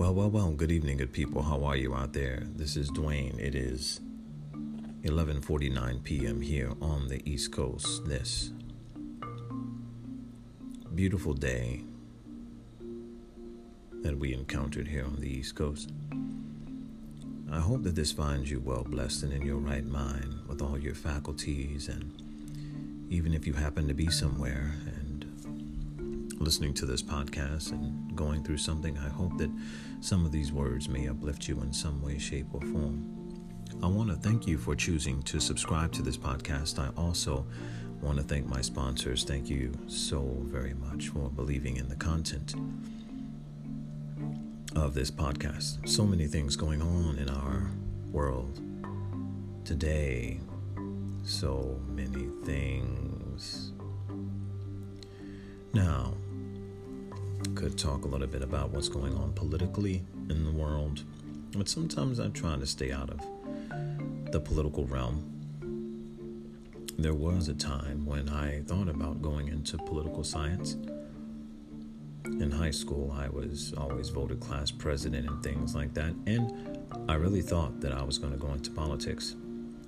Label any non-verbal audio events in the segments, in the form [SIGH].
Well, well, well, good evening, good people. How are you out there? This is Dwayne. It is 11:49 p.m. here on the East Coast. This beautiful day that we encountered here on the East Coast. I hope that this finds you well blessed and in your right mind with all your faculties and even if you happen to be somewhere and listening to this podcast and going through something, I hope that some of these words may uplift you in some way, shape, or form. I want to thank you for choosing to subscribe to this podcast. I also want to thank my sponsors. Thank you so very much for believing in the content of this podcast. So many things going on in our world today. So many things. Now, could talk a little bit about what's going on politically in the world, but sometimes I try to stay out of the political realm. There was a time when I thought about going into political science. In high school, I was always voted class president and things like that, and I really thought that I was going to go into politics.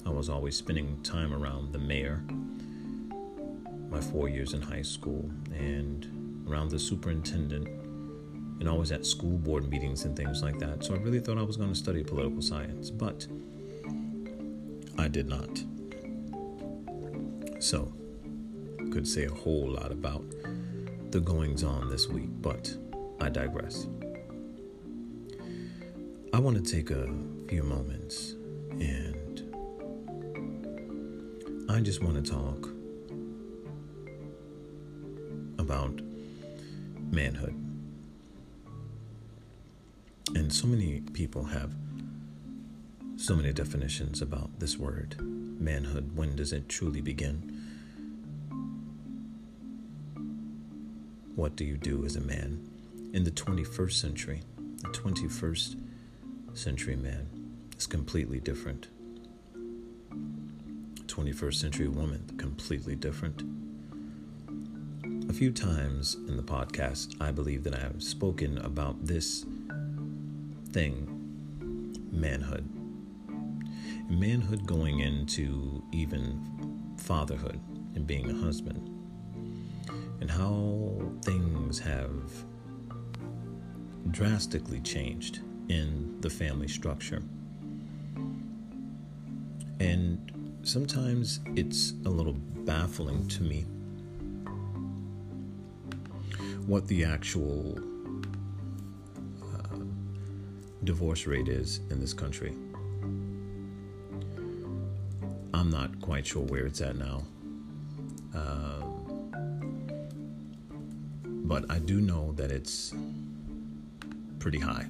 I was always spending time around the mayor my four years in high school and around the superintendent and always at school board meetings and things like that. So I really thought I was going to study political science, but I did not. So, could say a whole lot about the goings on this week, but I digress. I want to take a few moments and I just want to talk about manhood. And so many people have so many definitions about this word manhood. When does it truly begin? What do you do as a man? In the 21st century, the 21st century man is completely different. 21st century woman, completely different. A few times in the podcast, I believe that I have spoken about this thing manhood. Manhood going into even fatherhood and being a husband, and how things have drastically changed in the family structure. And sometimes it's a little baffling to me what the actual uh, divorce rate is in this country. I'm not quite sure where it's at now. Uh, but I do know that it's pretty high.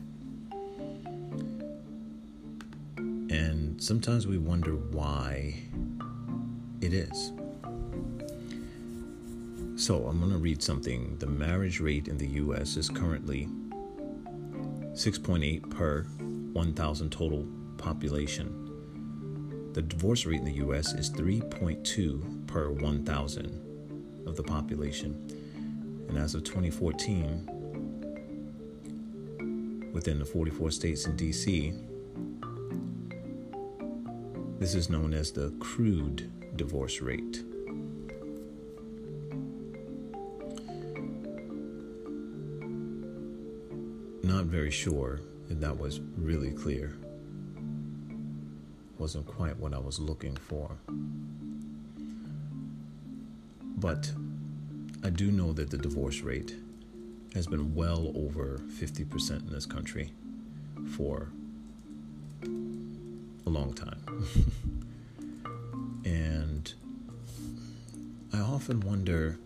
And sometimes we wonder why it is. So I'm going to read something. The marriage rate in the US is currently 6.8 per 1,000 total population. The divorce rate in the US is 3.2 per 1,000 of the population. And as of 2014, within the 44 states in DC, this is known as the crude divorce rate. not very sure if that was really clear. Wasn't quite what I was looking for. But I do know that the divorce rate has been well over 50% in this country for long time. [LAUGHS] and I often wonder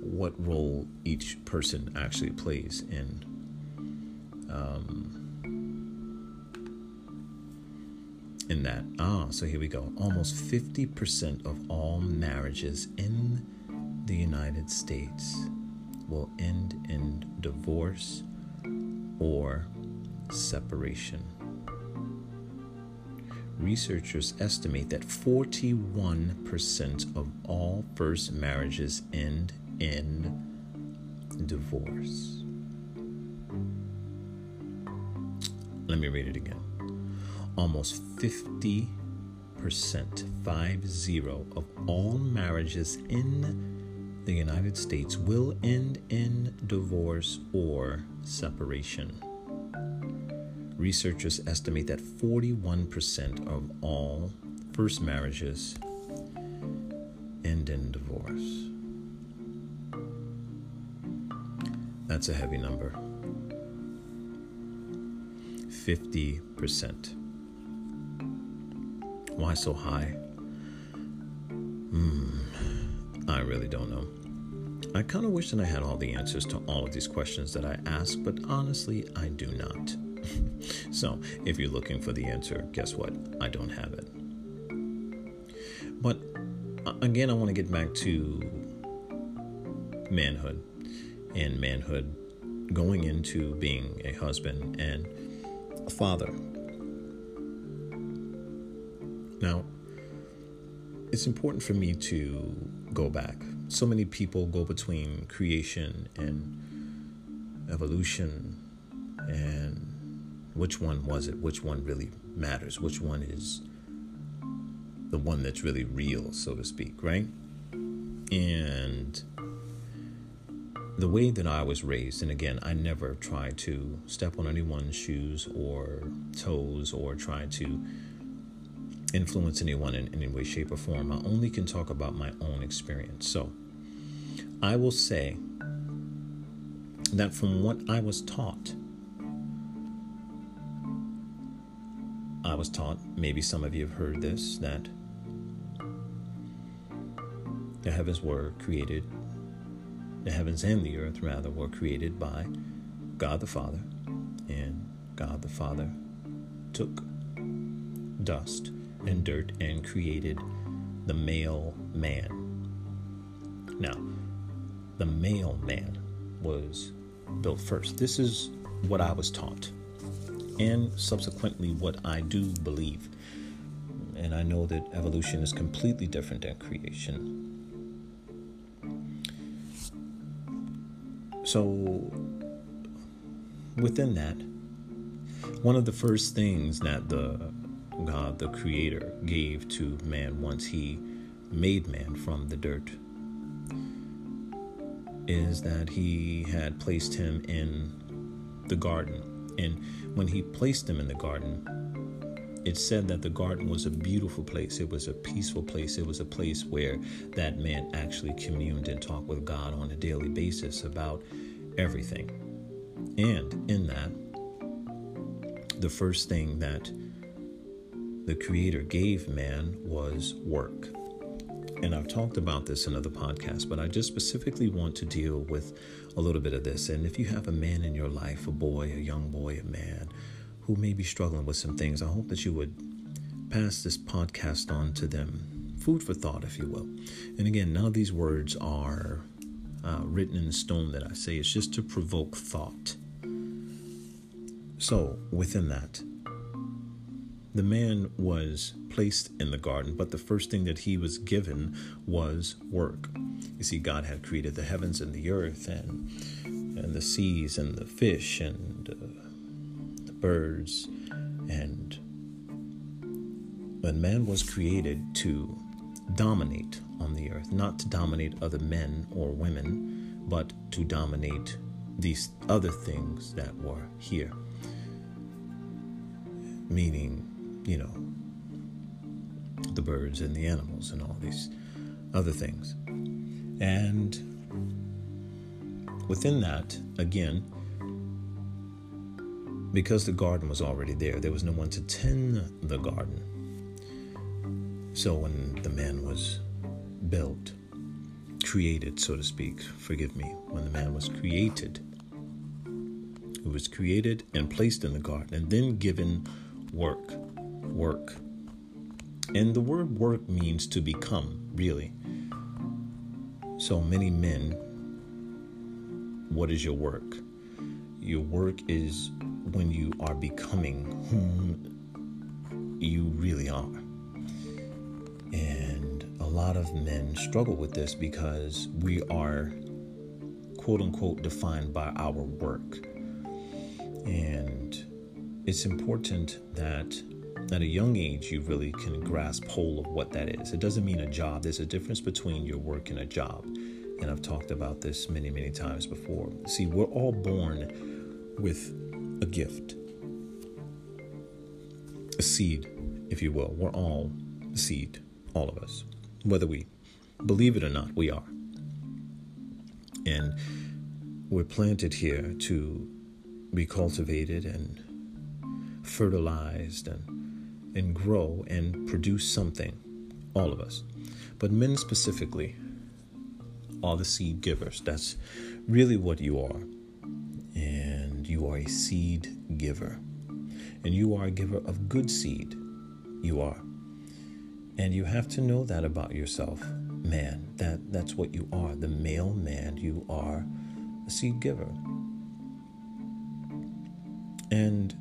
what role each person actually plays in um, in that. Ah, so here we go. Almost 50% of all marriages in the United States will end in divorce or separation. Researchers estimate that 41% of all first marriages end in divorce. Let me read it again. Almost 50%, five zero, of all marriages in the United States will end in divorce or separation. Researchers estimate that 41% of all first marriages end in divorce. That's a heavy number. 50%. Why so high? Hmm, I really don't know. I kind of wish that I had all the answers to all of these questions that I ask, but honestly, I do not. So, if you're looking for the answer, guess what? I don't have it. But again, I want to get back to manhood and manhood going into being a husband and a father. Now, it's important for me to go back. So many people go between creation and evolution and which one was it? Which one really matters? Which one is the one that's really real, so to speak, right? And the way that I was raised, and again, I never try to step on anyone's shoes or toes or try to influence anyone in any way, shape, or form. I only can talk about my own experience. So I will say that from what I was taught, I was taught, maybe some of you have heard this, that the heavens were created, the heavens and the earth, rather, were created by God the Father. And God the Father took dust and dirt and created the male man. Now, the male man was built first. This is what I was taught and subsequently what I do believe. And I know that evolution is completely different than creation. So, within that, one of the first things that the God, the Creator, gave to man once He made man from the dirt is that He had placed him in the garden. And when he placed them in the garden, it said that the garden was a beautiful place. It was a peaceful place. It was a place where that man actually communed and talked with God on a daily basis about everything. And in that, the first thing that the Creator gave man was work. And I've talked about this in other podcasts, but I just specifically want to deal with a little bit of this. And if you have a man in your life, a boy, a young boy, a man who may be struggling with some things, I hope that you would pass this podcast on to them. Food for thought, if you will. And again, none of these words are uh, written in stone that I say, it's just to provoke thought. So, within that, the man was placed in the garden, but the first thing that he was given was work. You see, God had created the heavens and the earth, and and the seas, and the fish, and uh, the birds, and when man was created to dominate on the earth, not to dominate other men or women, but to dominate these other things that were here. Meaning, you know, the birds and the animals and all these other things. And within that, again, because the garden was already there, there was no one to tend the garden. So when the man was built, created, so to speak, forgive me, when the man was created, he was created and placed in the garden and then given work work. And the word work means to become, really. So many men, what is your work? Your work is when you are becoming whom you really are. And a lot of men struggle with this because we are quote unquote defined by our work. And it's important that at a young age you really can grasp hold of what that is. It doesn't mean a job. There's a difference between your work and a job. And I've talked about this many, many times before. See, we're all born with a gift, a seed, if you will. We're all seed, all of us. Whether we believe it or not, we are. And we're planted here to be cultivated and fertilized and and grow and produce something all of us. But men specifically are the seed givers. That's really what you are. And you are a seed giver. And you are a giver of good seed. You are. And you have to know that about yourself man. That that's what you are. The male man you are a seed giver. And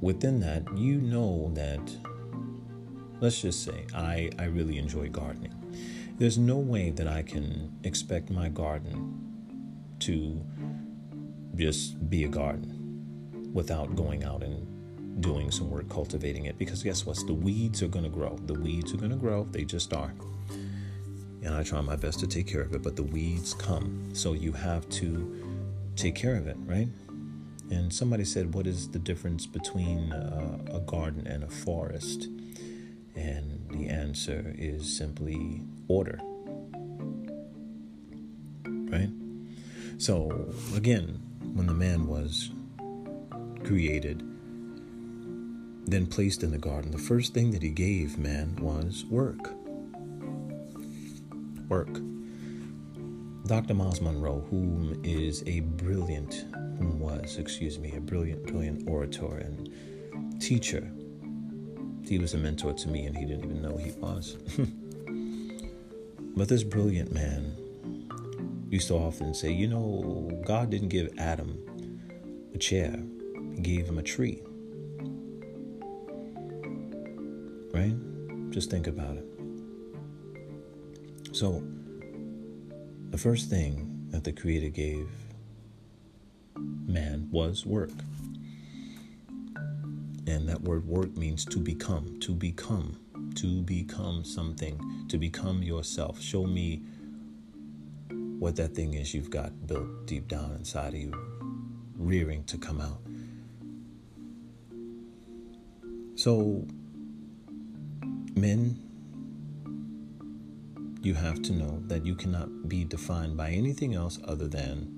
within that, you know that, let's just say, I, I really enjoy gardening. There's no way that I can expect my garden to just be a garden without going out and doing some work cultivating it because guess what? The weeds are going to grow. The weeds are going to grow. They just are. And I try my best to take care of it, but the weeds come. So you have to take care of it, right? And somebody said, What is the difference between uh, a garden and a forest? And the answer is simply order. Right? So, again, when the man was created, then placed in the garden, the first thing that he gave man was work. Work. Dr. Myles Munroe, whom is a brilliant was, excuse me, a brilliant, brilliant orator and teacher. He was a mentor to me, and he didn't even know he was. [LAUGHS] but this brilliant man used to often say, You know, God didn't give Adam a chair, He gave him a tree. Right? Just think about it. So, the first thing that the Creator gave man was work. And that word work means to become, to become, to become something, to become yourself. Show me what that thing is you've got built deep down inside of you, rearing to come out. So, men, you have to know that you cannot be defined by anything else other than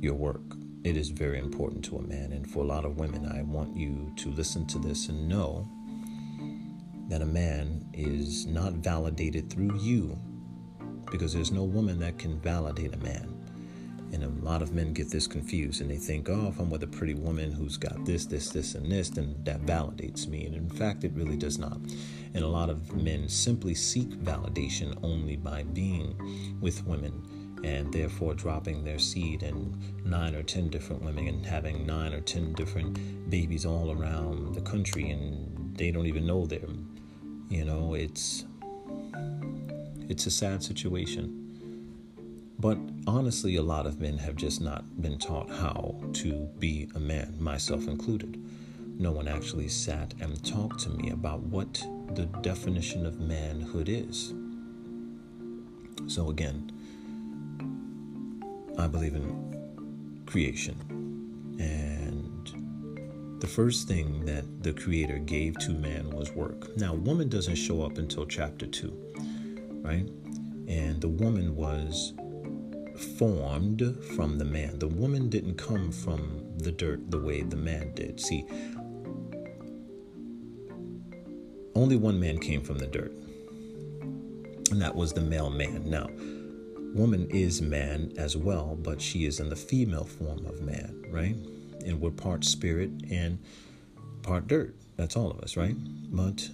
your work. It is very important to a man. And for a lot of women, I want you to listen to this and know that a man is not validated through you because there's no woman that can validate a man. And a lot of men get this confused and they think, oh, if I'm with a pretty woman who's got this, this, this, and this, then that validates me. And in fact, it really does not. And a lot of men simply seek validation only by being with women and therefore dropping their seed in nine or ten different women and having nine or ten different babies all around the country and they don't even know them. You know it's it's a sad situation. But honestly a lot of men have just not been taught how to be a man myself included. No one actually sat and talked to me about what the definition of manhood is. So again I believe in creation. And the first thing that the Creator gave to man was work. Now, woman doesn't show up until chapter 2, right? And the woman was formed from the man. The woman didn't come from the dirt the way the man did. See, only one man came from the dirt, and that was the male man. Now, woman is man as well, but she is in the female form of man, right? And we're part spirit and part dirt. That's all of us, right? But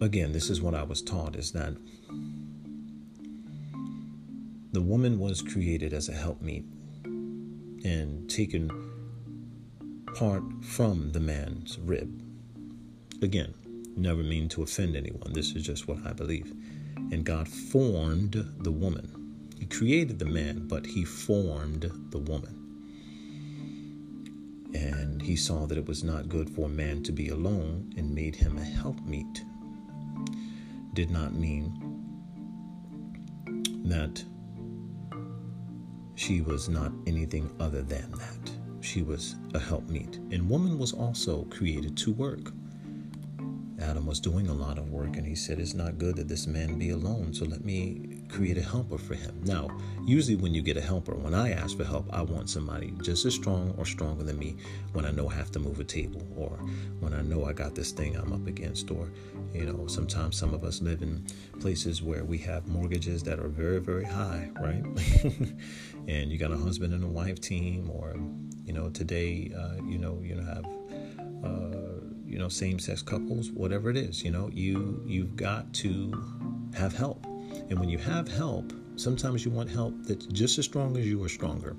again, this is what I was taught is that the woman was created as a helpmeet and taken part from the man's rib. Again, never mean to offend anyone. This is just what I believe. And God formed the woman. He created the man, but he formed the woman. And he saw that it was not good for man to be alone and made him a helpmeet. Did not mean that she was not anything other than that. She was a helpmeet. And woman was also created to work. Adam was doing a lot of work and he said, It's not good that this man be alone, so let me create a helper for him. Now, usually when you get a helper, when I ask for help, I want somebody just as strong or stronger than me when I know I have to move a table or when I know I got this thing I'm up against. Or, you know, sometimes some of us live in places where we have mortgages that are very, very high, right? [LAUGHS] and you got a husband and a wife team, or, you know, today, uh, you know, you have. Uh, you know same-sex couples whatever it is you know you you've got to have help. And when you have help sometimes you want help that's just as strong as you or stronger.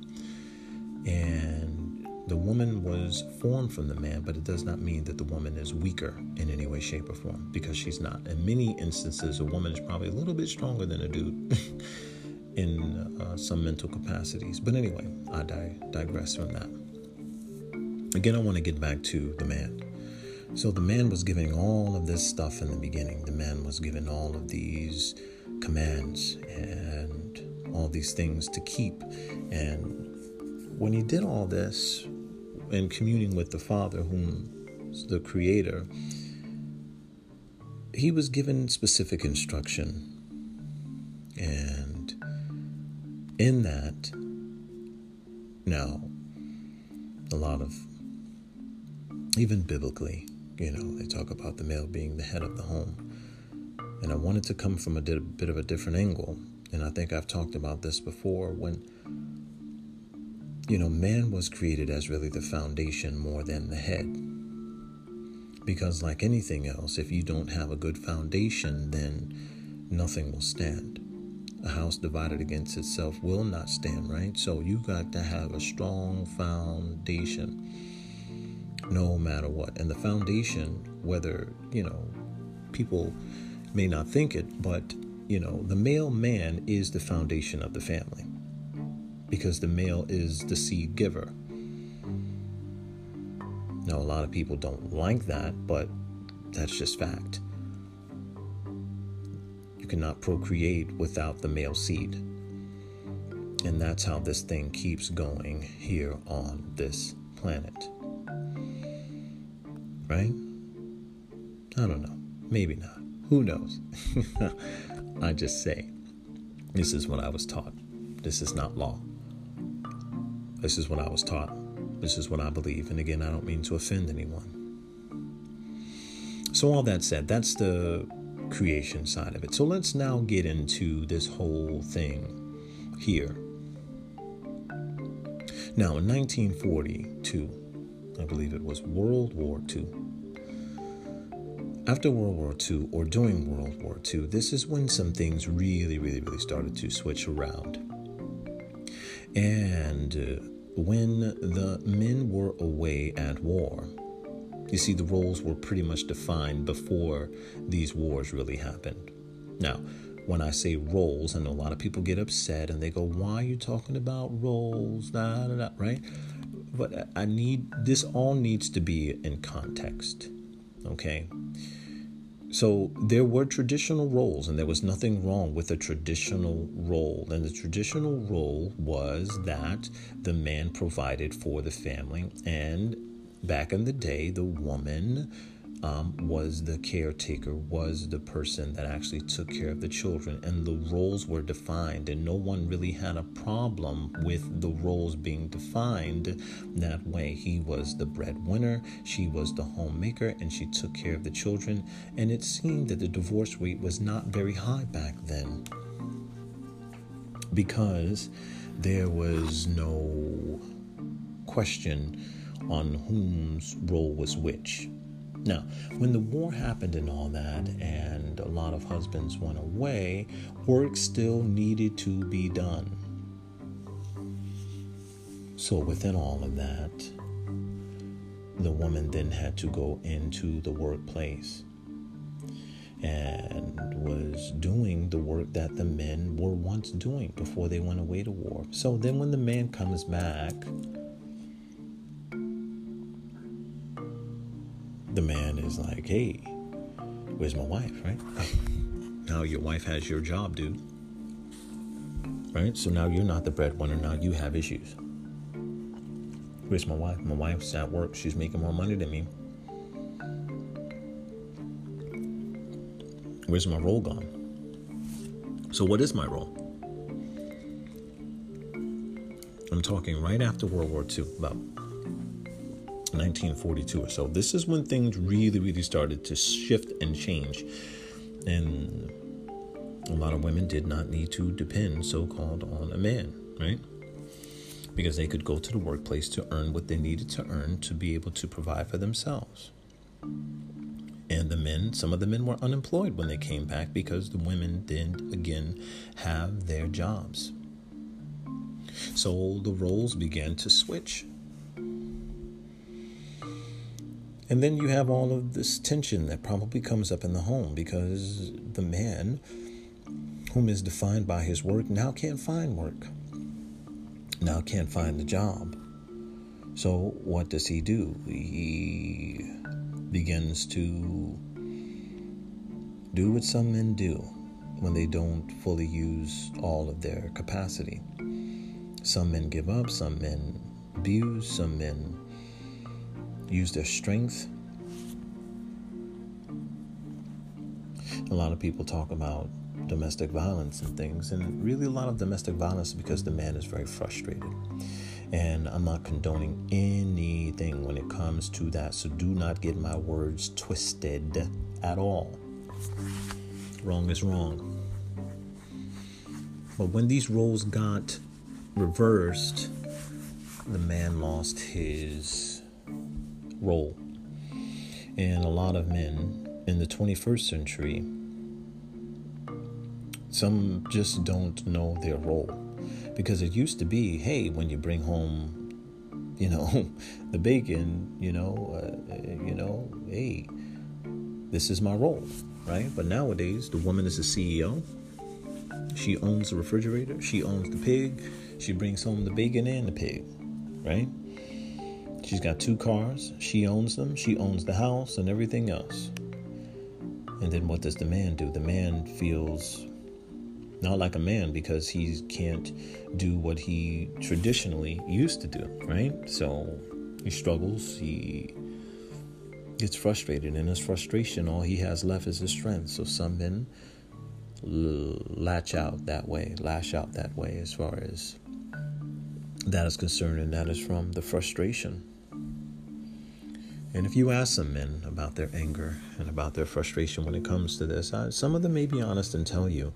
And the woman was formed from the man but it does not mean that the woman is weaker in any way shape or form because she's not. In many instances a woman is probably a little bit stronger than a dude [LAUGHS] in uh, some mental capacities. But anyway i di- digress from that. Again i want to get back to the man so the man was giving all of this stuff in the beginning. The man was given all of these commands and all these things to keep. And when he did all this and communing with the Father, whom is the Creator, he was given specific instruction. And in that, now, a lot of, even biblically, you know, they talk about the male being the head of the home. And I wanted to come from a bit of a different angle. And I think I've talked about this before when, you know, man was created as really the foundation more than the head. Because, like anything else, if you don't have a good foundation, then nothing will stand. A house divided against itself will not stand, right? So you got to have a strong foundation no matter what. And the foundation, whether, you know, people may not think it, but, you know, the male man is the foundation of the family because the male is the seed giver. Now, a lot of people don't like that, but that's just fact. You cannot procreate without the male seed. And that's how this thing keeps going here on this planet right? I don't know. Maybe not. Who knows? [LAUGHS] I just say, this is what I was taught. This is not law. This is what I was taught. This is what I believe. And again, I don't mean to offend anyone. So, all that said, that's the creation side of it. So, let's now get into this whole thing here. Now, in 1942, I believe it was World War II. After World War II, or during World War II, this is when some things really, really, really started to switch around. And uh, when the men were away at war, you see, the roles were pretty much defined before these wars really happened. Now, when I say roles, I know a lot of people get upset and they go, Why are you talking about roles? Da, da, da, right? But I need this all needs to be in context. Okay. So there were traditional roles, and there was nothing wrong with a traditional role. And the traditional role was that the man provided for the family, and back in the day, the woman um, was the caretaker, was the person that actually took care of the children, and the roles were defined, and no one really had a problem with the roles being defined that way. He was the breadwinner, she was the homemaker, and she took care of the children, and it seemed that the divorce rate was not very high back then because there was no question on whose role was which. Now, when the war happened and all that, and a lot of husbands went away, work still needed to be done. So, within all of that, the woman then had to go into the workplace and was doing the work that the men were once doing before they went away to war. So then when the man comes back, the man is like, hey, where's my wife, right? [LAUGHS] now your wife has your job, dude. Right? So now you're not the breadwinner. Now you have issues. Where's my wife? My wife's at work. She's making more money than me. Where's my role gone? So, what is my role? I'm talking right after World War II, about 1942 or so. This is when things really, really started to shift and change. And a lot of women did not need to depend, so called, on a man, right? Because they could go to the workplace to earn what they needed to earn to be able to provide for themselves. And the men, some of the men were unemployed when they came back because the women did again have their jobs. So the roles began to switch. And then you have all of this tension that probably comes up in the home because the man, whom is defined by his work, now can't find work, now can't find the job. So, what does he do? He begins to do what some men do when they don't fully use all of their capacity. Some men give up, some men abuse, some men use their strength. A lot of people talk about domestic violence and things, and really a lot of domestic violence is because the man is very frustrated. And I'm not condoning anything when it comes to that, so do not get my words twisted at all. Wrong is wrong. But when these roles got reversed, the man lost his role. And a lot of men in the 21st century, some just don't know their role. Because it used to be, hey, when you bring home, you know, [LAUGHS] the bacon, you know, uh, you know, hey, this is my role, right? But nowadays, the woman is the CEO. She owns the refrigerator. She owns the pig. She brings home the bacon and the pig, right? She's got two cars. She owns them. She owns the house and everything else. And then what does the man do? The man feels not like a man because he can't do what he traditionally used to do, right? So he struggles. He gets frustrated. And his frustration, all he has left is his strength. So some men latch out that way, lash out that way as far as that is concerned, and that is from the frustration and if you ask some men about their anger and about their frustration when it comes to this, uh, some of them may be honest and tell you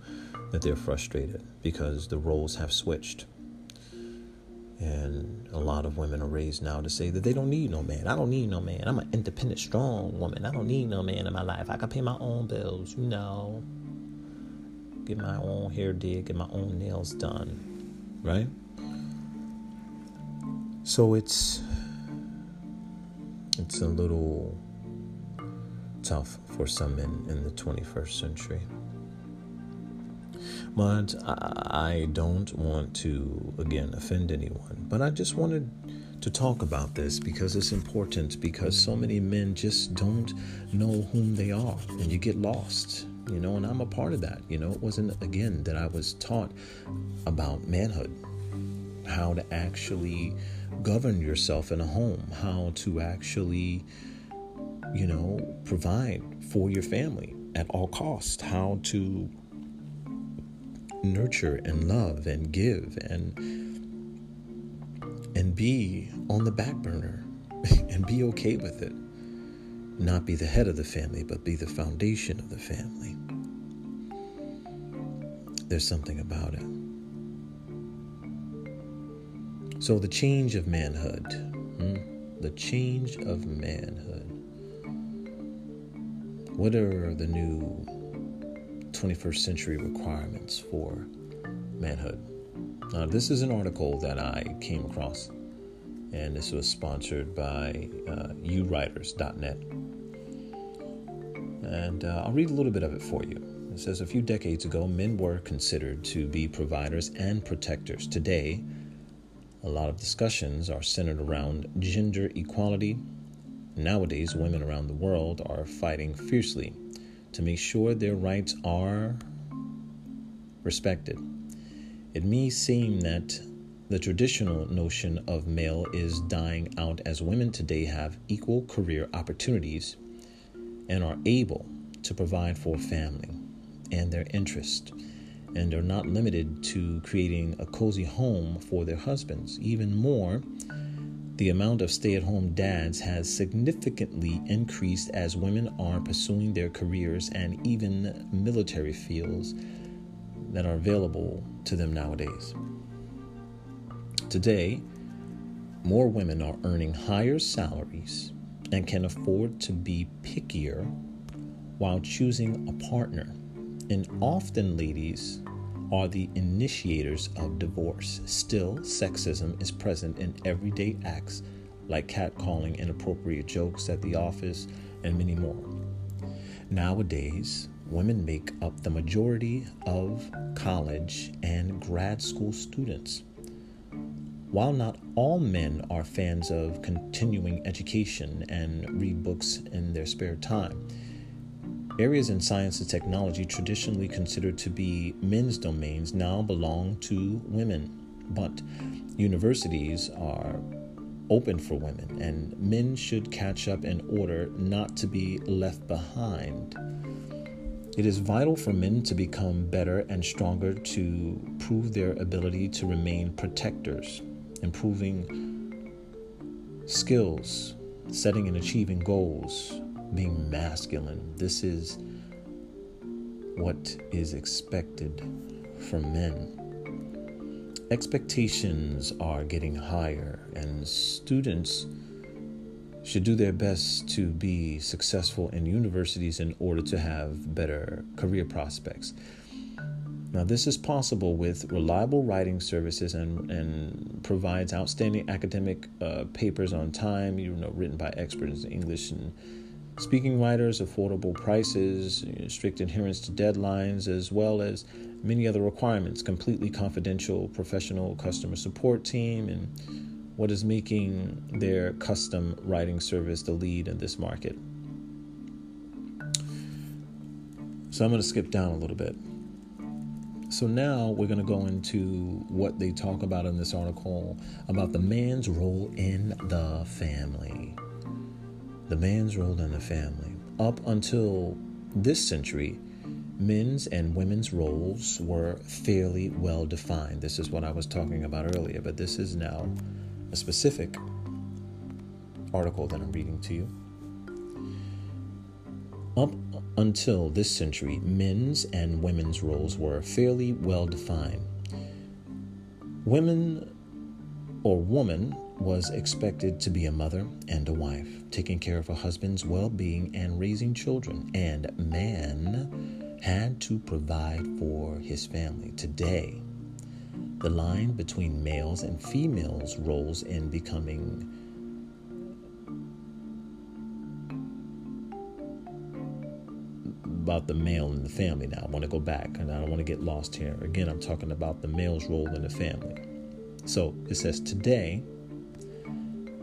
that they're frustrated because the roles have switched. And a lot of women are raised now to say that they don't need no man. I don't need no man. I'm an independent, strong woman. I don't need no man in my life. I can pay my own bills, you know. Get my own hair did, get my own nails done. Right? So it's it's a little tough for some men in the 21st century. But I don't want to, again, offend anyone. But I just wanted to talk about this because it's important because so many men just don't know whom they are and you get lost, you know, and I'm a part of that. You know, it wasn't, again, that I was taught about manhood, how to actually govern yourself in a home, how to actually, you know, provide for your family at all costs, how to nurture and love and give and and be on the back burner [LAUGHS] and be okay with it. Not be the head of the family, but be the foundation of the family. There's something about it. So, the change of manhood. Hmm? The change of manhood. What are the new 21st century requirements for manhood? Uh, this is an article that I came across And this was sponsored by uh, uwriters.net. And uh, I'll read a little bit of it for you. It says A few decades ago, men were considered to be providers and protectors. Today, a lot of discussions are centered around gender equality. Nowadays, women around the world are fighting fiercely to make sure their rights are respected. It may seem that the traditional notion of male is dying out as women today have equal career opportunities and are able to provide for family and their interest and are not limited to creating a cozy home for their husbands. Even more, the amount of stay at home dads has significantly increased as women are pursuing their careers and even military fields that are available to them nowadays. Today, more women are earning higher salaries and can afford to be pickier while choosing a partner. And often, ladies are the initiators of divorce. Still, sexism is present in everyday acts like catcalling, inappropriate jokes at the office, and many more. Nowadays, women make up the majority of college and grad school students. While not all men are fans of continuing education and read books in their spare time, areas in science and technology traditionally considered to be men's domains now belong to women. But universities are open for women, and men should catch up in order not to be left behind. It is vital for men to become better and stronger to prove their ability to remain protectors, improving skills, setting and achieving goals, being masculine. This is what is expected from men. Expectations are getting higher, and students should do their best to be successful in universities in order to have better career prospects. Now, this is possible with reliable writing services and, and provides outstanding academic uh, papers on time, you know, written by experts in English and speaking writers, affordable prices, strict adherence to deadlines, as well as many other requirements, completely confidential professional customer support team, and what is making their custom writing service the lead in this market. So I'm going to skip down a little bit. So now we're going to go into what they talk about in this article about the man's role in the family. The man's role in the family. Up until this century, men's and women's roles were fairly well defined. This is what I was talking about earlier, but this is now a specific article that I'm reading to you. Up until this century, men's and women's roles were fairly well defined. Women or woman was expected to be a mother and a wife, taking care of her husband's well being and raising children, and man had to provide for his family. Today, the line between males and females' roles in becoming about the male in the family now. I want to go back and I don't want to get lost here. Again, I'm talking about the male's role in the family. So it says today,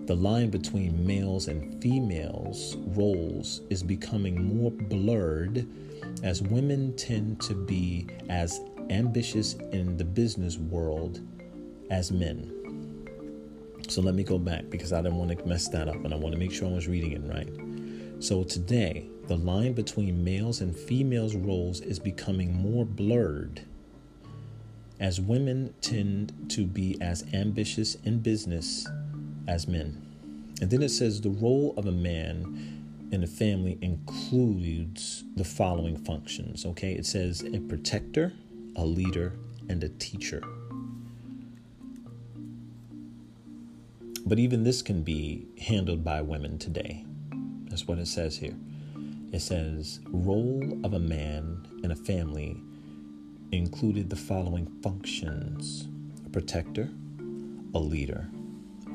the line between males and females' roles is becoming more blurred as women tend to be as ambitious in the business world as men. So let me go back because I didn't want to mess that up and I want to make sure I was reading it right. So today, the line between males and females' roles is becoming more blurred as women tend to be as ambitious in business as men. And then it says the role of a man in a family includes the following functions. Okay, it says a protector, a leader, and a teacher. But even this can be handled by women today. That's what it says here. It says, role of a man in a family included the following functions a protector, a leader,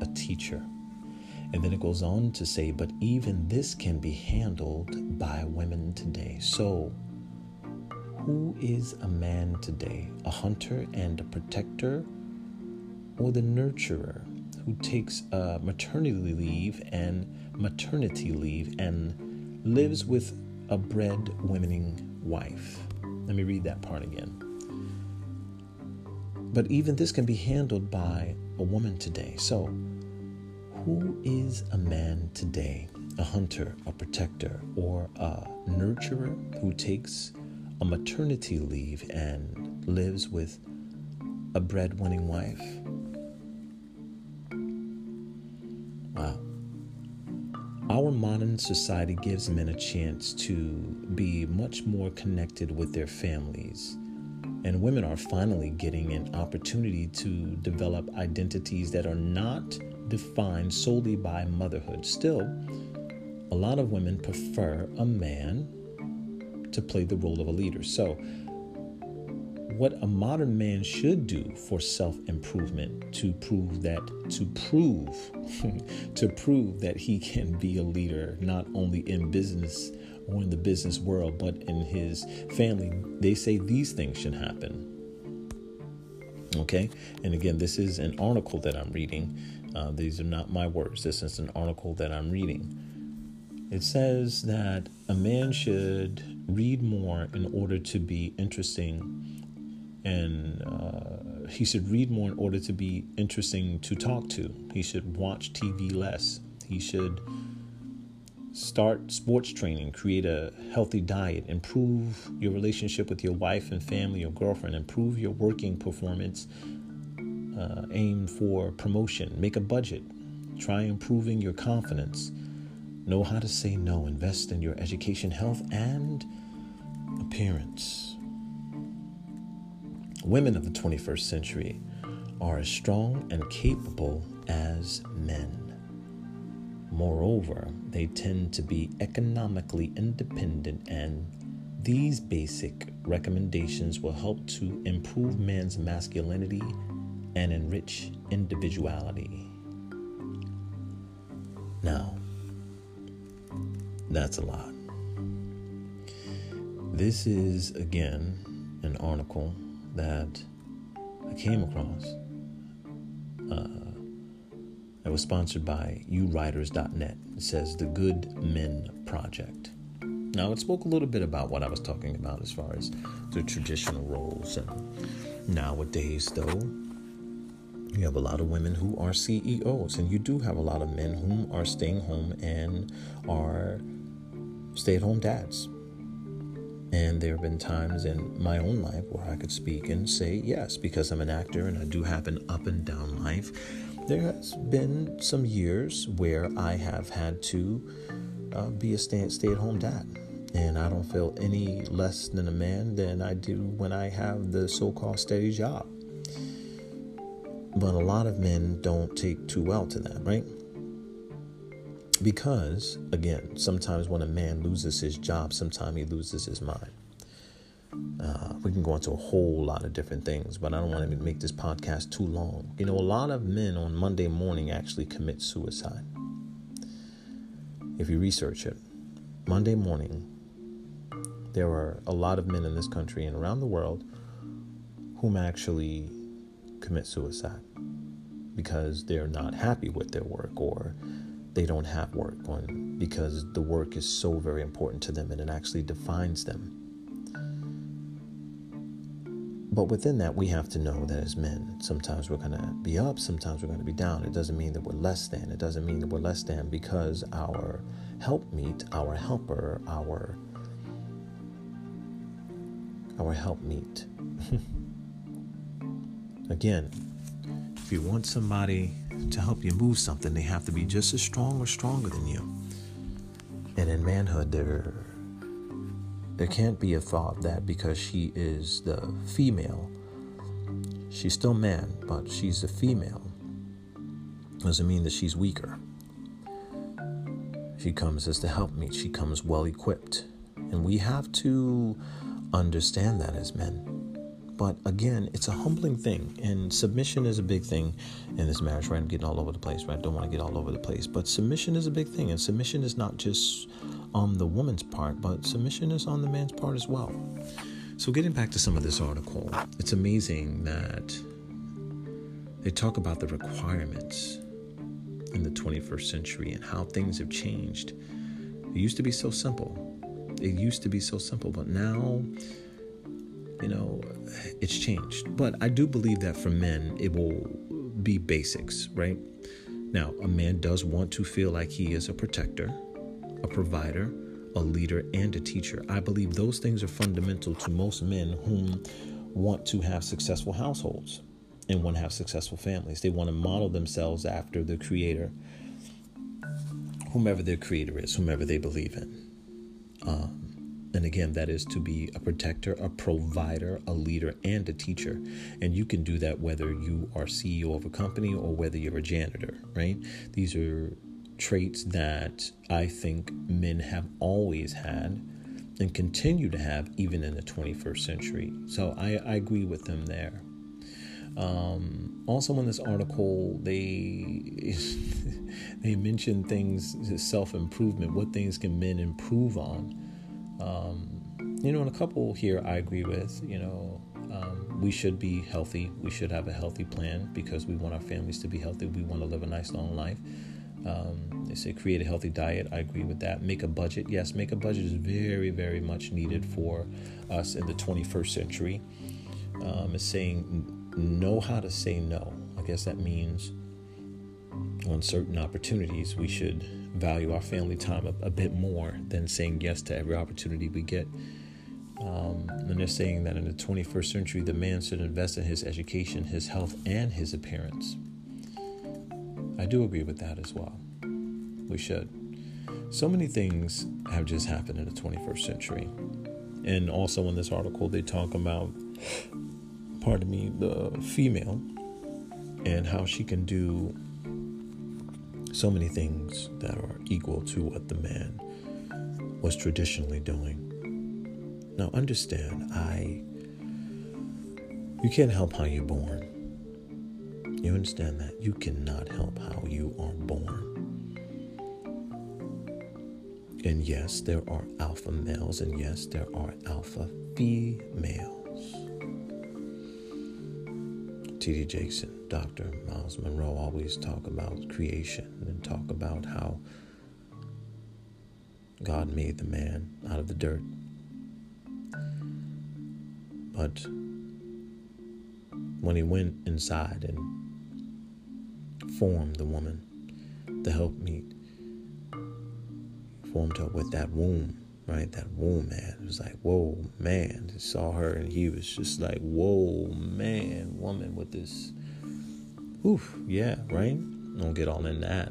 a teacher. And then it goes on to say, but even this can be handled by women today. So, who is a man today? A hunter and a protector? Or the nurturer who takes a maternity leave and maternity leave and lives with a breadwinning wife? Let me read that part again. But even this can be handled by a woman today. So, who is a man today? A hunter, a protector, or a nurturer who takes a maternity leave and lives with a breadwinning wife? Wow. Our modern society gives men a chance to be much more connected with their families. And women are finally getting an opportunity to develop identities that are not defined solely by motherhood. Still, a lot of women prefer a man to play the role of a leader. So, what a modern man should do for self-improvement to prove that to prove [LAUGHS] to prove that he can be a leader not only in business or in the business world but in his family they say these things should happen. Okay? And again this is an article that i'm reading. Uh, these are not my words. This is an article that i'm reading. It says that a man should read more in order to be interesting and uh, he should read more in order to be interesting to talk to. He should watch TV less. He should start sports training, create a healthy diet, improve your relationship with your wife and family, your girlfriend, improve your working performance, uh, aim for promotion, make a budget, try improving your confidence, know how to say no, invest in your education, health, and appearance. Women of the 21st century are as strong and capable as men. Moreover, they tend to be economically independent, and these basic recommendations will help to improve men's masculinity and enrich individuality. Now, that's a lot. This is, again, an article that I came across. Uh, it was sponsored by uwriters.net. It says The Good Men Project. Now, it spoke a little bit about what I was talking about as far as the traditional roles. And nowadays, though, you have a lot of women who are CEOs, and you do have a lot of men who are staying home and are stay at home dads. And there have been times in my own life where I could speak and say yes, because I'm an actor and I do have an up and down life. There has been some years where I have had to uh, be a stay, at home dad. And I don't feel any less than a man than I do when I have the so called steady job. But a lot of men don't take too well to that, right? Because, again, sometimes when a man loses his job, sometimes he loses his mind. Uh, we can go into a whole lot of different things, but I don't want to make this podcast too long. You know, a lot of men on Monday morning actually commit suicide. If you research it, Monday morning, there are a lot of men in this country and around the world whom actually commit suicide because they're not happy with their work or they don't have work on because the work is so very important to them and it actually defines them. But within that, we have to know that as men, sometimes we're going to be up, sometimes we're going to be down. It doesn't mean that we're less than. It doesn't mean that we're less than because our helpmeet, our helper, our our helpmeet. [LAUGHS] Again, if you want somebody to help you move something, they have to be just as strong or stronger than you. And in manhood, there there can't be a thought that because she is the female, she's still man, but she's a female. Doesn't mean that she's weaker. She comes as the helpmeet. She comes well equipped. And we have to understand that as men But again, it's a humbling thing, and submission is a big thing in this marriage. Right, I'm getting all over the place. Right, I don't want to get all over the place, but submission is a big thing, and submission is not just on the woman's part, but submission is on the man's part as well. So, getting back to some of this article, it's amazing that they talk about the requirements in the 21st century and how things have changed. It used to be so simple. It used to be so simple, but now, you know, it's changed. But I do believe that for men, it will be basics, right? Now, a man does want to feel like he is a protector, a provider, a leader, and a teacher. I believe those things are fundamental to most men whom want to have successful households and want to have successful families. They want to model themselves after the creator, whomever their creator is, whomever they believe in. Um, and again, that is to be a protector, a provider, a leader, and a teacher. And you can do that whether you are CEO of a company or whether you're a janitor, right? These are traits that I think men have always had and continue to have even in the 21st century. So I, I agree with them there. Um, also, in this article, they [LAUGHS] they mention things self improvement. What things can men improve on? Um, you know, and a couple here I agree with. You know, um, we should be healthy. We should have a healthy plan because we want our families to be healthy. We want to live a nice long life. Um, they say create a healthy diet. I agree with that. Make a budget. Yes, make a budget is very, very much needed for us in the 21st century. Um, it's saying know how to say no. I guess that means on certain opportunities, we should value our family time a, a bit more than saying yes to every opportunity we get. Um, and they're saying that in the 21st century, the man should invest in his education, his health, and his appearance. I do agree with that as well. We should. So many things have just happened in the 21st century. And also in this article, they talk about pardon me, the female and how she can do so many things that are equal to what the man was traditionally doing. Now, understand, I. You can't help how you're born. You understand that? You cannot help how you are born. And yes, there are alpha males, and yes, there are alpha females. T.D. Jackson, Dr. Miles Monroe always talk about creation and talk about how God made the man out of the dirt. But when he went inside and formed the woman, the helpmeet, formed her with that womb right? That womb, man. It was like, whoa, man. He saw her and he was just like, whoa, man, woman with this. Oof, yeah, right? Don't get all in that.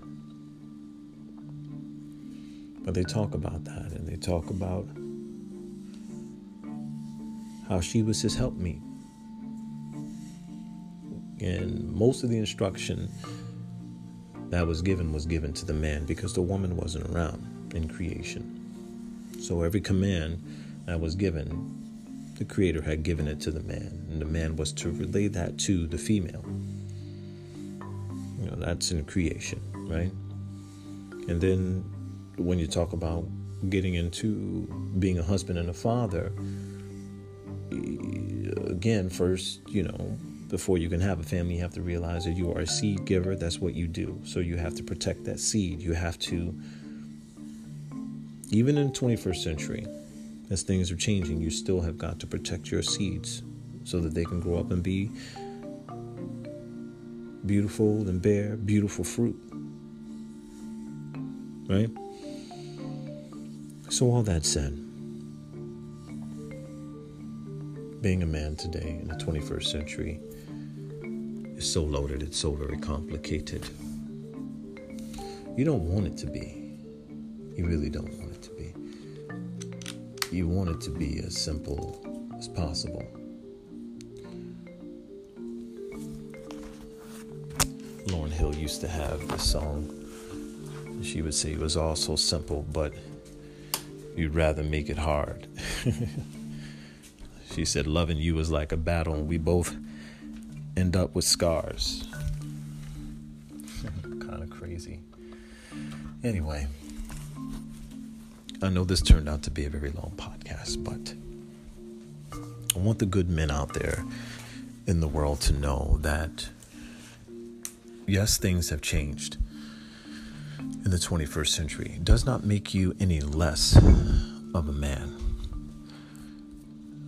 But they talk about that and they talk about how she was his helpmeet. And most of the instruction that was given was given to the man because the woman wasn't around in creation. So every command that was given, the Creator had given it to the man, and the man was to relay that to the female. You know, that's in creation, right? And then when you talk about getting into being a husband and a father, again, first, you know, before you can have a family, you have to realize that you are a seed giver. That's what you do. So you have to protect that seed. You have to even in the 21st century, as things are changing, you still have got to protect your seeds so that they can grow up and be beautiful and bear beautiful fruit. Right? So, all that said, being a man today in the 21st century is so loaded, it's so very complicated. You don't want it to be. You really don't want it to be. You want it to be as simple as possible. Lauren Hill used to have this song. She would say it was all so simple, but you'd rather make it hard. [LAUGHS] She said, Loving you is like a battle, and we both end up with scars. [LAUGHS] kind of crazy. Anyway, I know this turned out to be a very long podcast, but I want the good men out there in the world to know that yes, things have changed in the 21st century. It does not make you any less of a man.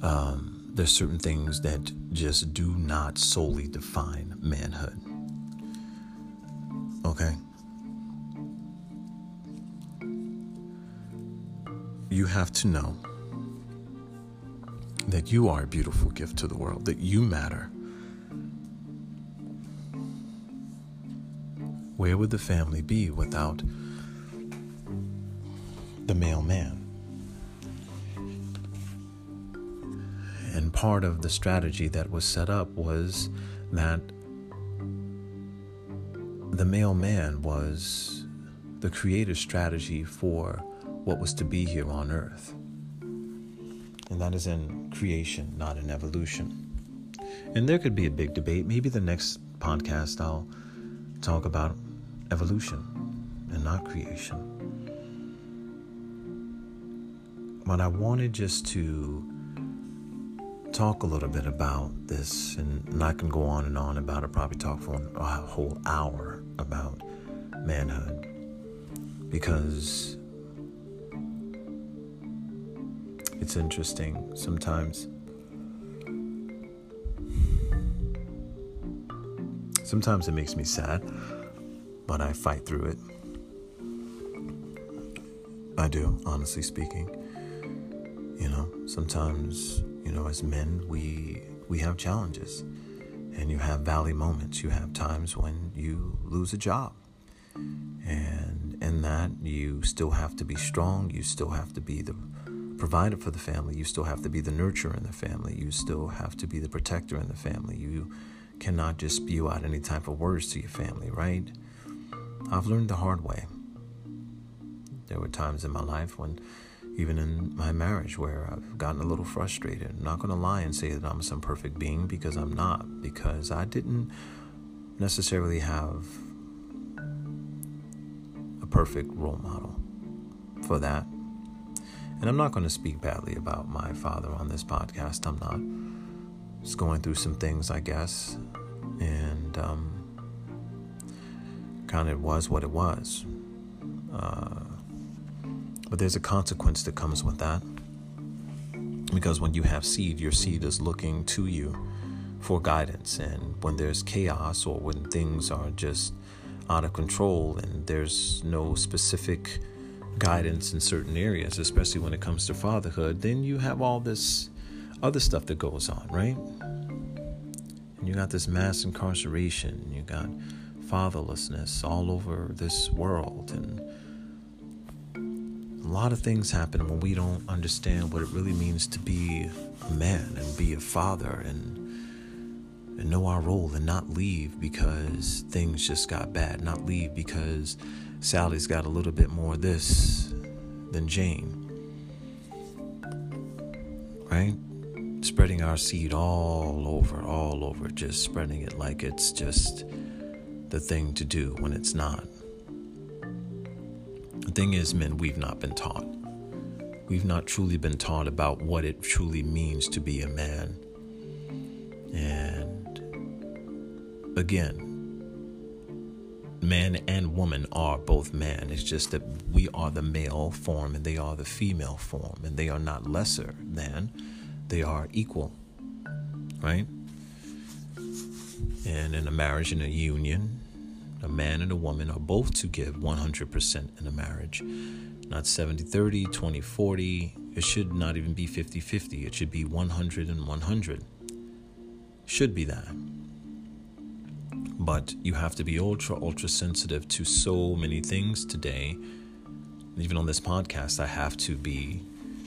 Um, there's certain things that just do not solely define manhood. Okay? You have to know that you are a beautiful gift to the world, that you matter. Where would the family be without the male man? And part of the strategy that was set up was that the male man was the creative strategy for what was to be here on earth. And that is in creation, not in evolution. And there could be a big debate. Maybe the next podcast I'll talk about evolution and not creation. But I wanted just to talk a little bit about this, and I can go on and on about it, probably talk for a whole hour about manhood because it's interesting sometimes. Sometimes it makes me sad, but I fight through it. I do, honestly speaking. You know, sometimes, you know, as men, we we have challenges. And you have valley moments. You have times when you lose a job. And in that, you still have to be strong. You still have to be the provider for the family. You still have to be the nurturer in the family. You still have to be the protector in the family. You cannot just spew out any type of words to your family, right? I've learned the hard way. There were times in my life when, even in my marriage, where I've gotten a little frustrated. I'm not going to lie and say that I'm some perfect being because I'm not, because I didn't necessarily have a perfect role model for that. And I'm not going to speak badly about my father on this podcast. I'm not. Just going through some things, I guess. And um, kind of was what it was. Uh, but there's a consequence that comes with that. Because when you have seed, your seed is looking to you for guidance. And when there's chaos or when things are just out of control and there's no specific guidance in certain areas, especially when it comes to fatherhood, then you have all this other stuff that goes on, right? And you got this mass incarceration, you got fatherlessness all over this world, and lot of things happen when we don't understand what it really means to be a man and be a father and and know our role and not leave because things just got bad, not leave because Sally's got a little bit more of this than Jane. Right? Spreading our seed all over, all over, just spreading it like it's just the thing to do when it's not. The thing is, men, we've not been taught. We've not truly been taught about what it truly means to be a man. And again, man and woman are both man. It's just that we are the male form and they are the female form, and they are not lesser than, they are equal, right? And in a marriage, in a union, a man and a woman are both to give 100% in a marriage, not 70 30, 20 40. It should not even be 50 50. It should be 100 and 100. Should be that but you have to be ultra, ultra sensitive to so many things today. Even on this podcast, I have to be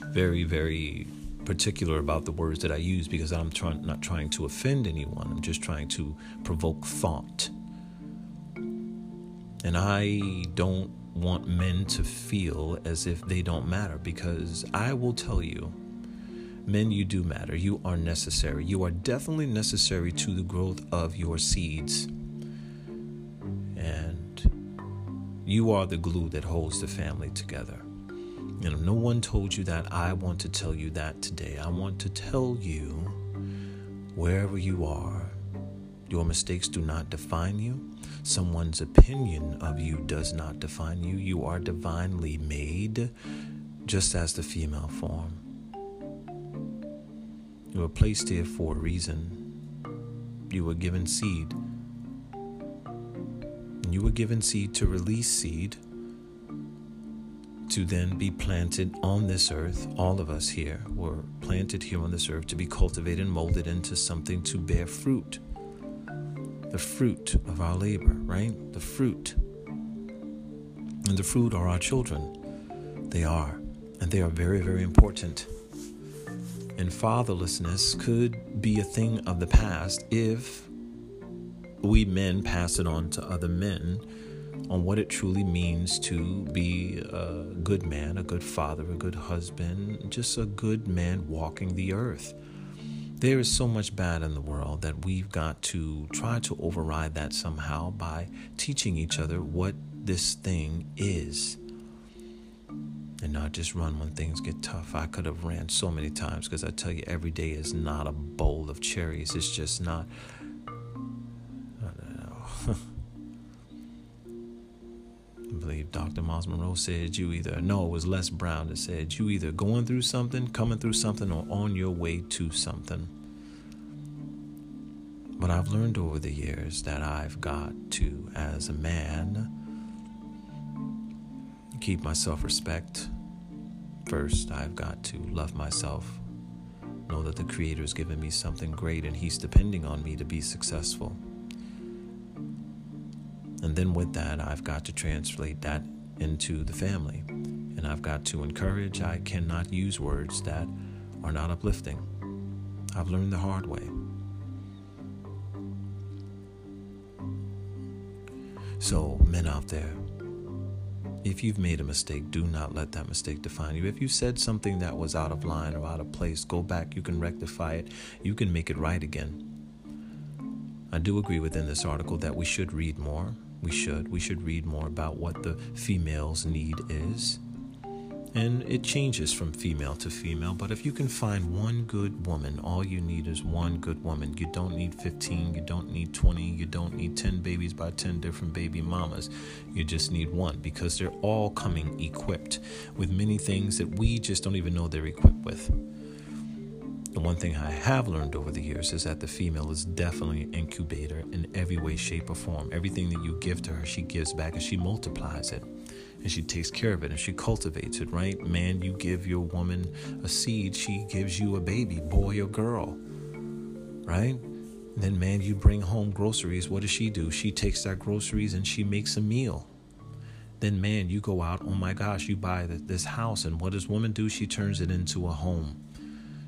very, very particular about the words that I use because I'm trying not trying to offend anyone. I'm just trying to provoke thought. And I don't want men to feel as if they don't matter because I will tell you Men, you do matter. You are necessary. You are definitely necessary to the growth of your seeds. And you are the glue that holds the family together. And if no one told you that, I want to tell you that today. I want to tell you wherever you are, your mistakes do not define you. Someone's opinion of you does not define you. You are divinely made, just as the female form. You were placed here for a reason. You were given seed. You were given seed to release seed to then be planted on this earth. All of us here were planted here on this earth to be cultivated and molded into something to bear fruit. The fruit of our labor, right? The fruit. And the fruit are our children. They are. And they are very, very important and fatherlessness could be a thing of the past if we men pass it on to other men on what it truly means to be a good man, a good father, a good husband, just a good man walking the earth. There is so much bad in the world that we've got to try to override that somehow by teaching each other what this thing is and not just run when things get tough. I could have ran so many times because I tell you, every day is not a bowl of cherries. It's just not. I believe Dr. Myles Munroe said you either, no, it was Les Brown that said you either going through something, coming through something, or on your way to something. But I've learned over the years that I've got to, as a man, keep my self respect First, I've got to love myself, know that the Creator has given me something great and He's depending on me to be successful. And then with that, I've got to translate that into the family. And I've got to encourage. I cannot use words that are not uplifting. I've learned the hard way. So, men out there, if you've made a mistake, do not let that mistake define you. If you said something that was out of line or out of place, go back. You can rectify it. You can make it right again. I do agree within this article that we should read more. We should. We should read more about what the female's need is and it changes from female to female. But if you can find one good woman, all you need is one good woman. You don't need 15, you don't need 20, you don't need 10 babies by 10 different baby mamas. You just need one because they're all coming equipped with many things that we just don't even know they're equipped with. The one thing I have learned over the years is that the female is definitely an incubator in every way, shape, or form. Everything that you give to her, she gives back and she multiplies it and she takes care of it and she cultivates it, right? Man, you give your woman a seed, she gives you a baby, boy or girl, right? then, man, you bring home groceries. What does she do? She takes that groceries and she makes a meal. Then, man, you go out, oh my gosh, you buy this house. And what does woman do? She turns it into a home.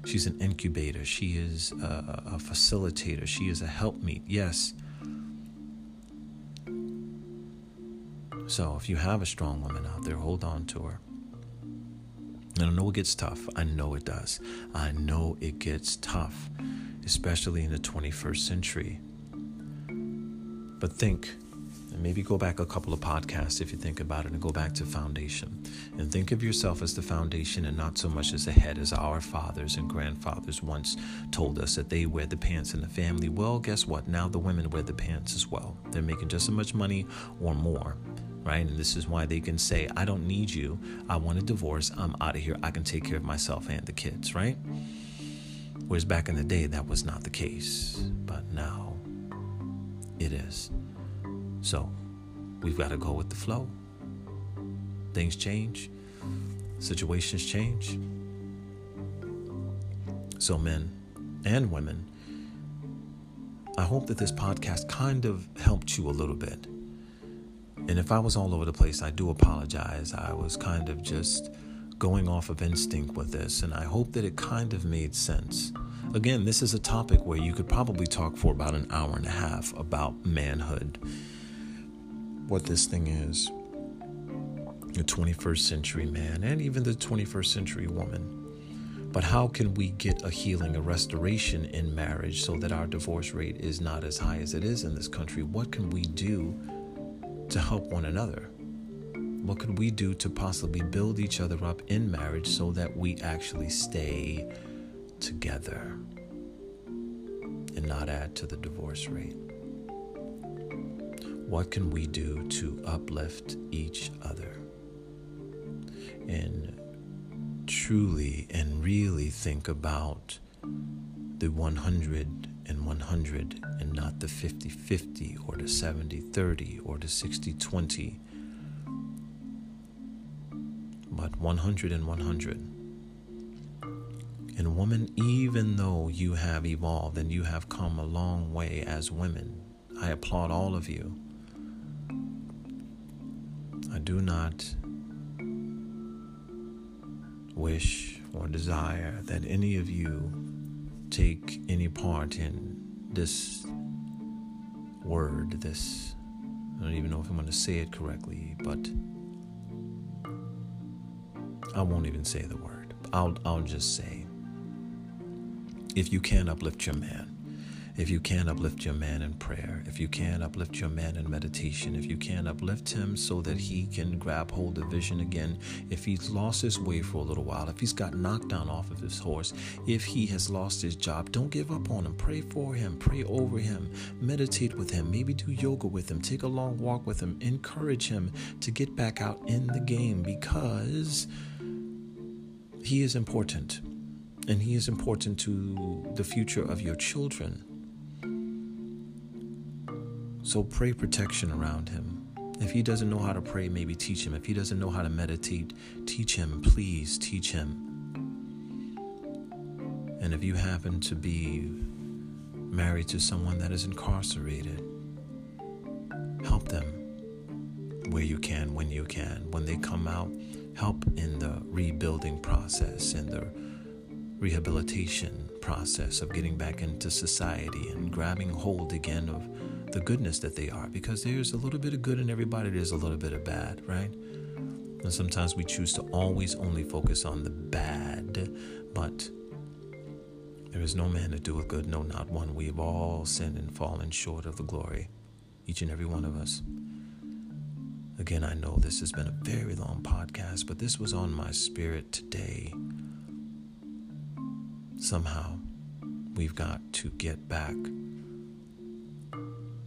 She's an incubator. She is a, a facilitator. She is a helpmeet. Yes, So if you have a strong woman out there, hold on to her. And I know it gets tough. I know it does. I know it gets tough, especially in the 21st century. But think, and maybe go back a couple of podcasts if you think about it, and go back to foundation. And think of yourself as the foundation and not so much as the head, as our fathers and grandfathers once told us that they wear the pants in the family. Well, guess what? Now the women wear the pants as well. They're making just as much money or more right? And this is why they can say, I don't need you. I want a divorce. I'm out of here. I can take care of myself and the kids, right? Whereas back in the day, that was not the case. But now it is. So we've got to go with the flow. Things change, situations change. So, men and women, I hope that this podcast kind of helped you a little bit and if I was all over the place, I do apologize. I was kind of just going off of instinct with this, and I hope that it kind of made sense. Again, this is a topic where you could probably talk for about an hour and a half about manhood, what this thing is, the 21st century man, and even the 21st century woman. But how can we get a healing, a restoration in marriage so that our divorce rate is not as high as it is in this country? What can we do to help one another? What could we do to possibly build each other up in marriage so that we actually stay together and not add to the divorce rate? What can we do to uplift each other? And truly and really think about the 100 and 100 and not the 50 50 or the 70 30 or the 60 20 but 100 and 100. And woman, even though you have evolved and you have come a long way as women, I applaud all of you. Do not wish or desire that any of you take any part in this word, this, I don't even know if I'm going to say it correctly, but I won't even say the word. I'll, I'll just say if you can uplift your man, if you can uplift your man in prayer, if you can uplift your man in meditation, if you can uplift him so that he can grab hold of vision again, if he's lost his way for a little while, if he's got knocked down off of his horse, if he has lost his job, don't give up on him. Pray for him, pray over him, meditate with him, maybe do yoga with him, take a long walk with him, encourage him to get back out in the game because he is important, and He is important to the future of your children. So pray protection around him. If he doesn't know how to pray, maybe teach him. If he doesn't know how to meditate, teach him. Please teach him. And if you happen to be married to someone that is incarcerated, help them where you can, when you can. When they come out, help in the rebuilding process and the rehabilitation process of getting back into society and grabbing hold again of the goodness that they are because there's a little bit of good in everybody there's a little bit of bad right? And sometimes we choose to always only focus on the bad but there is no man that doeth good no not one. We have all sinned and fallen short of the glory each and every one of us. Again, I know this has been a very long podcast, but this was on my spirit today. Somehow, we've got to get back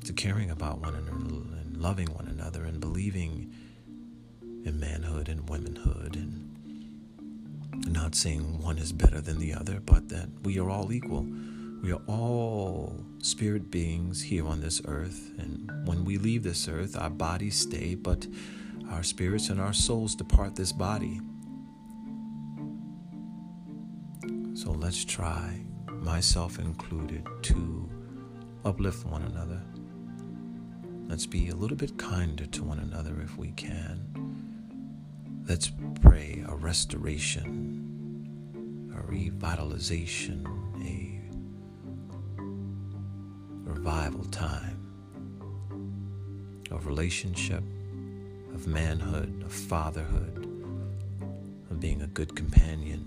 to caring about one another and loving one another and believing in manhood and womanhood and not saying one is better than the other, but that we are all equal. We are all spirit beings here on this earth, and when we leave this earth, our bodies stay, but our spirits and our souls depart this body. So let's try, myself included, to uplift one another. Let's be a little bit kinder to one another if we can. Let's pray a restoration, a revitalization, a revival time of relationship, of manhood, of fatherhood, of being a good companion,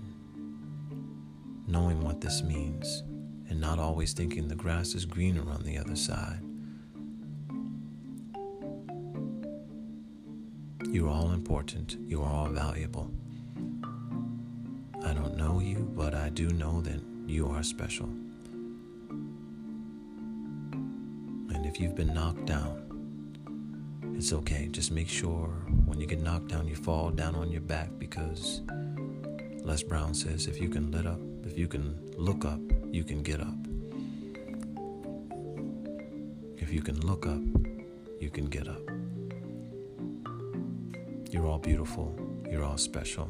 knowing what this means, and not always thinking the grass is greener on the other side. You are all important. You are all valuable. I don't know you, but I do know that you are special. And if you've been knocked down, it's okay. Just make sure when you get knocked down, you fall down on your back because Les Brown says if you can let up, if you can look up, you can get up. If you can look up, you can get up. You're all beautiful. You're all special.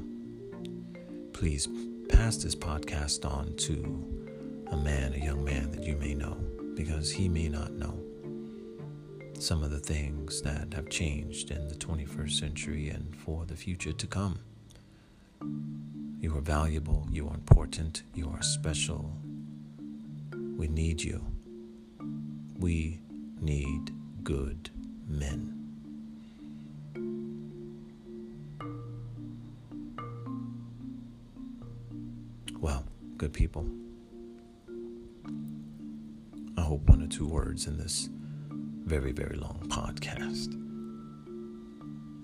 Please pass this podcast on to a man, a young man that you may know, because he may not know some of the things that have changed in the 21st century and for the future to come. You are valuable, you are important, you are special. We need you. We need good men. Good people. I hope one or two words in this very, very long podcast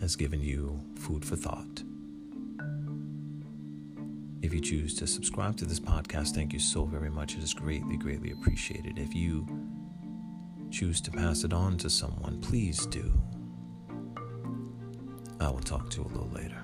has given you food for thought. If you choose to subscribe to this podcast, thank you so very much. It is greatly, greatly appreciated. If you choose to pass it on to someone, please do. I will talk to you a little later.